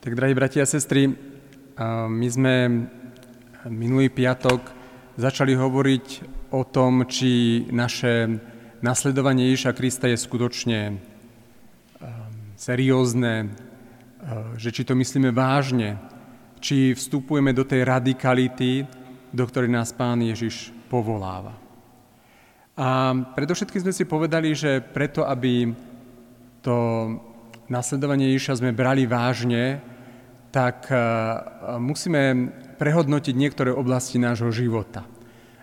Tak, drahí bratia a sestry, my sme minulý piatok začali hovoriť o tom, či naše nasledovanie Ježiša Krista je skutočne seriózne, že či to myslíme vážne, či vstupujeme do tej radikality, do ktorej nás Pán Ježiš povoláva. A predovšetkým sme si povedali, že preto, aby to nasledovanie Ježiša sme brali vážne, tak eh, musíme prehodnotiť niektoré oblasti nášho života.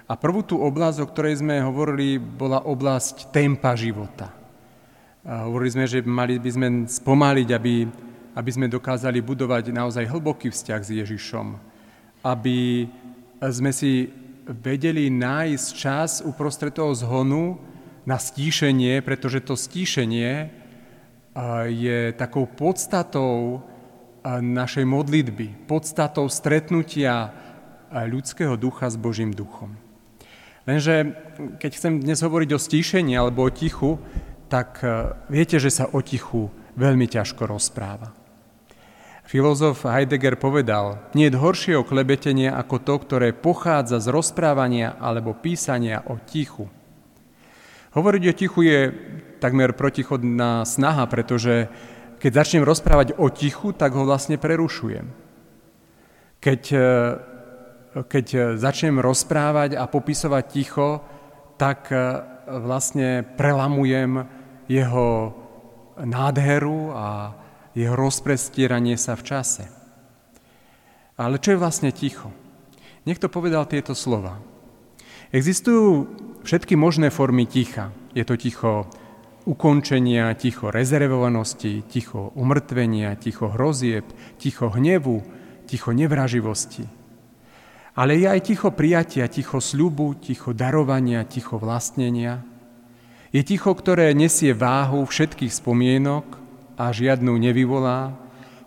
A prvú tú oblasť, o ktorej sme hovorili, bola oblasť tempa života. A hovorili sme, že mali by sme spomaliť, aby, aby sme dokázali budovať naozaj hlboký vzťah s Ježišom. Aby sme si vedeli nájsť čas uprostred toho zhonu na stíšenie, pretože to stíšenie je takou podstatou našej modlitby, podstatou stretnutia ľudského ducha s Božím duchom. Lenže keď chcem dnes hovoriť o stíšení alebo o tichu, tak viete, že sa o tichu veľmi ťažko rozpráva. Filozof Heidegger povedal, nie je horšieho klebetenia ako to, ktoré pochádza z rozprávania alebo písania o tichu. Hovoriť o tichu je takmer protichodná snaha, pretože keď začnem rozprávať o tichu, tak ho vlastne prerušujem. Keď, e, keď začnem rozprávať a popisovať ticho, tak e, vlastne prelamujem jeho nádheru a jeho rozprestieranie sa v čase. Ale čo je vlastne ticho? Niekto povedal tieto slova. Existujú všetky možné formy ticha. Je to ticho ukončenia, ticho rezervovanosti, ticho umrtvenia, ticho hrozieb, ticho hnevu, ticho nevraživosti. Ale je aj ticho prijatia, ticho sľubu, ticho darovania, ticho vlastnenia. Je ticho, ktoré nesie váhu všetkých spomienok a žiadnu nevyvolá,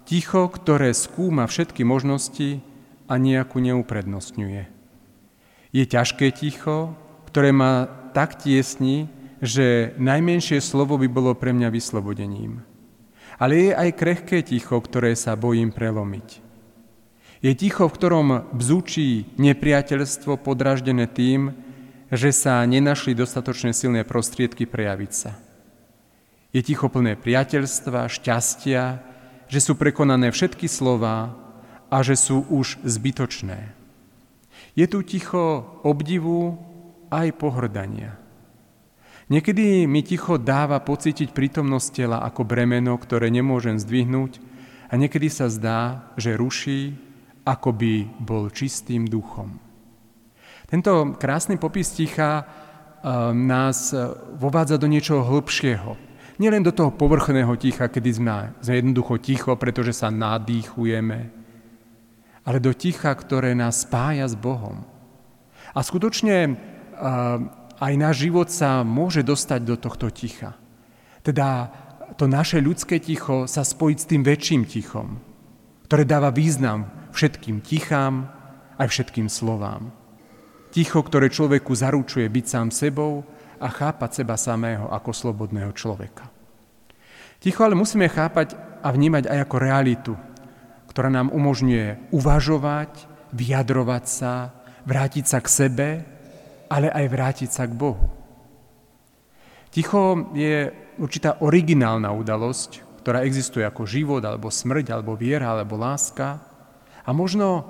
ticho, ktoré skúma všetky možnosti a nejakú neuprednostňuje. Je ťažké ticho, ktoré ma tak tiesni, že najmenšie slovo by bolo pre mňa vyslobodením. Ale je aj krehké ticho, ktoré sa bojím prelomiť. Je ticho, v ktorom bzúčí nepriateľstvo podraždené tým, že sa nenašli dostatočne silné prostriedky prejaviť sa. Je ticho plné priateľstva, šťastia, že sú prekonané všetky slova a že sú už zbytočné. Je tu ticho obdivu aj pohrdania. Niekedy mi ticho dáva pocítiť prítomnosť tela ako bremeno, ktoré nemôžem zdvihnúť a niekedy sa zdá, že ruší, ako by bol čistým duchom. Tento krásny popis ticha eh, nás eh, vovádza do niečoho hĺbšieho. Nielen do toho povrchného ticha, kedy sme jednoducho ticho, pretože sa nadýchujeme, ale do ticha, ktoré nás spája s Bohom. A skutočne eh, aj náš život sa môže dostať do tohto ticha. Teda to naše ľudské ticho sa spojiť s tým väčším tichom, ktoré dáva význam všetkým tichám aj všetkým slovám. Ticho, ktoré človeku zaručuje byť sám sebou a chápať seba samého ako slobodného človeka. Ticho ale musíme chápať a vnímať aj ako realitu, ktorá nám umožňuje uvažovať, vyjadrovať sa, vrátiť sa k sebe ale aj vrátiť sa k Bohu. Ticho je určitá originálna udalosť, ktorá existuje ako život, alebo smrť, alebo viera, alebo láska. A možno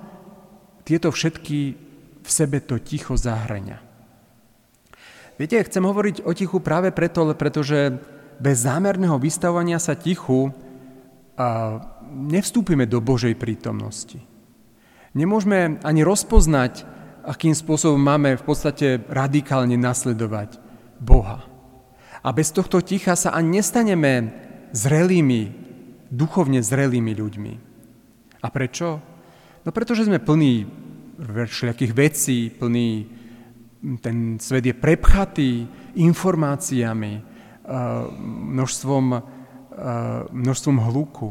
tieto všetky v sebe to ticho zahrania. Viete, chcem hovoriť o tichu práve preto, pretože bez zámerného vystavovania sa tichu nevstúpime do Božej prítomnosti. Nemôžeme ani rozpoznať akým spôsobom máme v podstate radikálne nasledovať Boha. A bez tohto ticha sa ani nestaneme zrelými, duchovne zrelými ľuďmi. A prečo? No pretože sme plní všelijakých vecí, plný, ten svet je prepchatý informáciami, eh, množstvom, eh, množstvom hluku.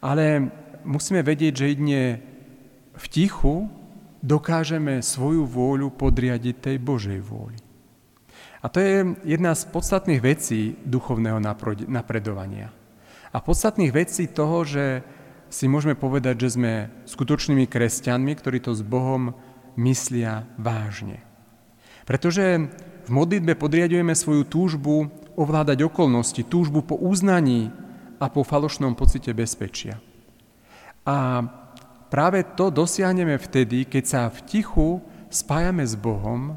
Ale musíme vedieť, že jedne v tichu dokážeme svoju vôľu podriadiť tej Božej vôli. A to je jedna z podstatných vecí duchovného napredovania. A podstatných vecí toho, že si môžeme povedať, že sme skutočnými kresťanmi, ktorí to s Bohom myslia vážne. Pretože v modlitbe podriadujeme svoju túžbu ovládať okolnosti, túžbu po uznaní a po falošnom pocite bezpečia. A práve to dosiahneme vtedy, keď sa v tichu spájame s Bohom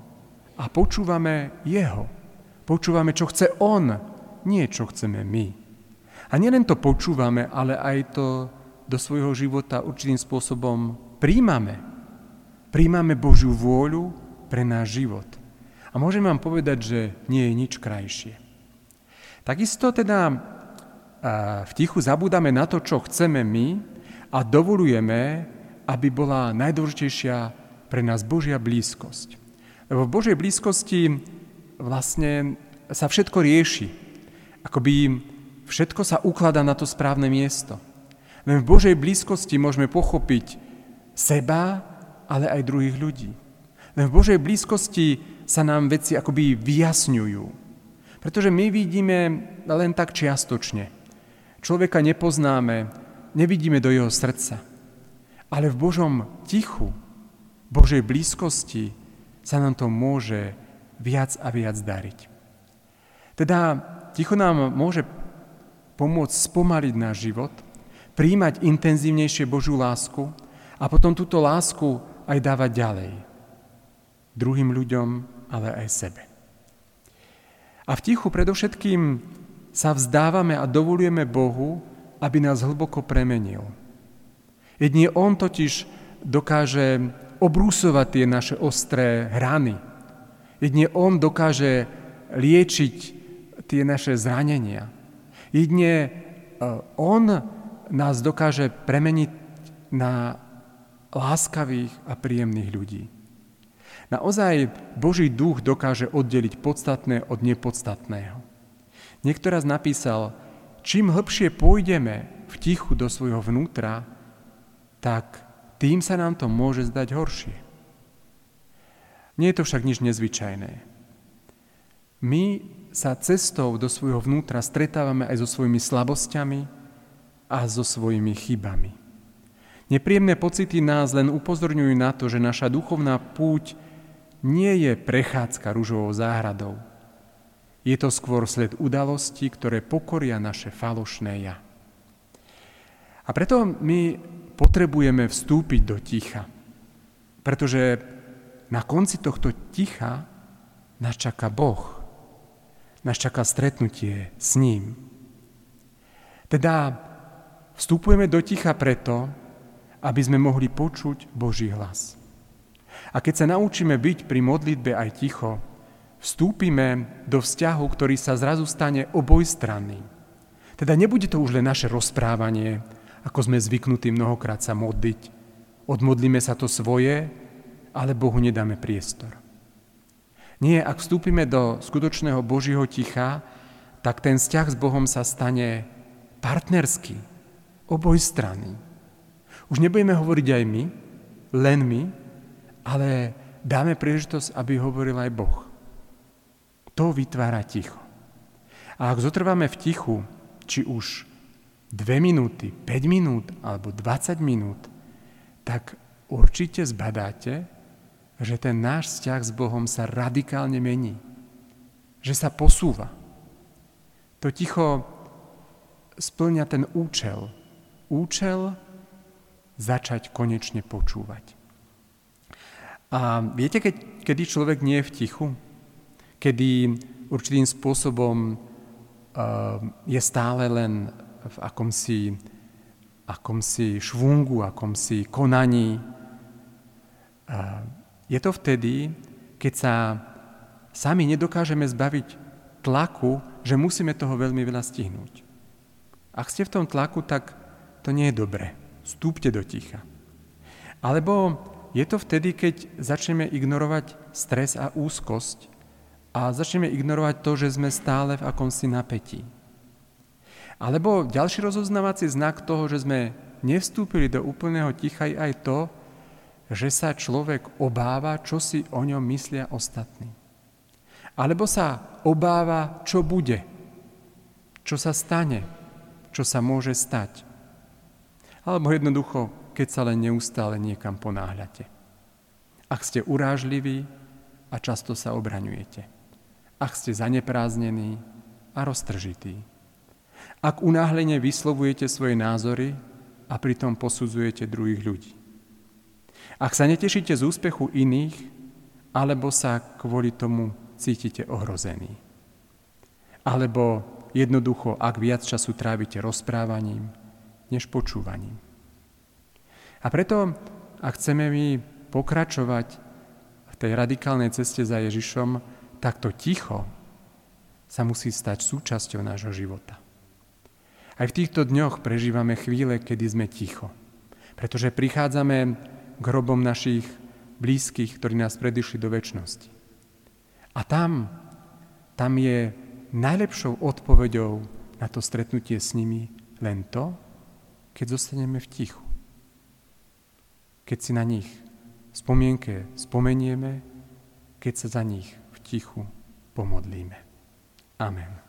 a počúvame Jeho. Počúvame, čo chce On, nie čo chceme my. A nielen to počúvame, ale aj to do svojho života určitým spôsobom príjmame. Príjmame Božiu vôľu pre náš život. A môžem vám povedať, že nie je nič krajšie. Takisto teda v tichu zabúdame na to, čo chceme my a dovolujeme, aby bola najdôležitejšia pre nás Božia blízkosť. V Božej blízkosti vlastne sa všetko rieši. Akoby všetko sa ukladá na to správne miesto. Len v Božej blízkosti môžeme pochopiť seba, ale aj druhých ľudí. Len v Božej blízkosti sa nám veci akoby vyjasňujú. Pretože my vidíme len tak čiastočne. Človeka nepoznáme, nevidíme do jeho srdca. Ale v Božom tichu, Božej blízkosti sa nám to môže viac a viac dariť. Teda ticho nám môže pomôcť spomaliť náš život, príjmať intenzívnejšie Božiu lásku a potom túto lásku aj dávať ďalej. Druhým ľuďom, ale aj sebe. A v tichu predovšetkým sa vzdávame a dovolujeme Bohu, aby nás hlboko premenil. Jedine On totiž dokáže obrúsovať tie naše ostré hrany. Jedine On dokáže liečiť tie naše zranenia. Jedine e, On nás dokáže premeniť na láskavých a príjemných ľudí. Naozaj Boží duch dokáže oddeliť podstatné od nepodstatného. Niekto raz napísal, čím hlbšie pôjdeme v tichu do svojho vnútra, tak tým sa nám to môže zdať horšie. Nie je to však nič nezvyčajné. My sa cestou do svojho vnútra stretávame aj so svojimi slabosťami a so svojimi chybami. Nepríjemné pocity nás len upozorňujú na to, že naša duchovná púť nie je prechádzka rúžovou záhradou. Je to skôr sled udalostí, ktoré pokoria naše falošné ja. A preto my potrebujeme vstúpiť do ticha, pretože na konci tohto ticha nás čaká Boh. Nás čaká stretnutie s ním. Teda vstupujeme do ticha preto, aby sme mohli počuť Boží hlas. A keď sa naučíme byť pri modlitbe aj ticho, vstúpime do vzťahu, ktorý sa zrazu stane obojstranný. Teda nebude to už len naše rozprávanie, ako sme zvyknutí mnohokrát sa modliť. Odmodlíme sa to svoje, ale Bohu nedáme priestor. Nie, ak vstúpime do skutočného Božího ticha, tak ten vzťah s Bohom sa stane partnerský, obojstranný. Už nebudeme hovoriť aj my, len my, ale dáme príležitosť, aby hovoril aj Boh. To vytvára ticho. A ak zotrváme v tichu, či už 2 minúty, 5 minút alebo 20 minút, tak určite zbadáte, že ten náš vzťah s Bohom sa radikálne mení. Že sa posúva. To ticho splňa ten účel. Účel začať konečne počúvať. A viete, keď, kedy človek nie je v tichu? Kedy určitým spôsobom uh, je stále len v akomsi, akomsi švungu, akomsi konaní. Uh, je to vtedy, keď sa sami nedokážeme zbaviť tlaku, že musíme toho veľmi veľa stihnúť. Ak ste v tom tlaku, tak to nie je dobre. Stúpte do ticha. Alebo je to vtedy, keď začneme ignorovať stres a úzkosť a začneme ignorovať to, že sme stále v akomsi napätí. Alebo ďalší rozoznávací znak toho, že sme nevstúpili do úplného ticha je aj to, že sa človek obáva, čo si o ňom myslia ostatní. Alebo sa obáva, čo bude, čo sa stane, čo sa môže stať. Alebo jednoducho, keď sa len neustále niekam ponáhľate. Ak ste urážliví a často sa obraňujete. Ak ste zanepráznení a roztržití. Ak unáhlene vyslovujete svoje názory a pritom posudzujete druhých ľudí. Ak sa netešíte z úspechu iných, alebo sa kvôli tomu cítite ohrození. Alebo jednoducho, ak viac času trávite rozprávaním, než počúvaním. A preto, ak chceme my pokračovať v tej radikálnej ceste za Ježišom, tak to ticho sa musí stať súčasťou nášho života. Aj v týchto dňoch prežívame chvíle, kedy sme ticho. Pretože prichádzame k hrobom našich blízkych, ktorí nás predišli do väčšnosti. A tam, tam je najlepšou odpoveďou na to stretnutie s nimi len to, keď zostaneme v tichu. Keď si na nich spomienke spomenieme, keď sa za nich tichu pomodlíme. Amen.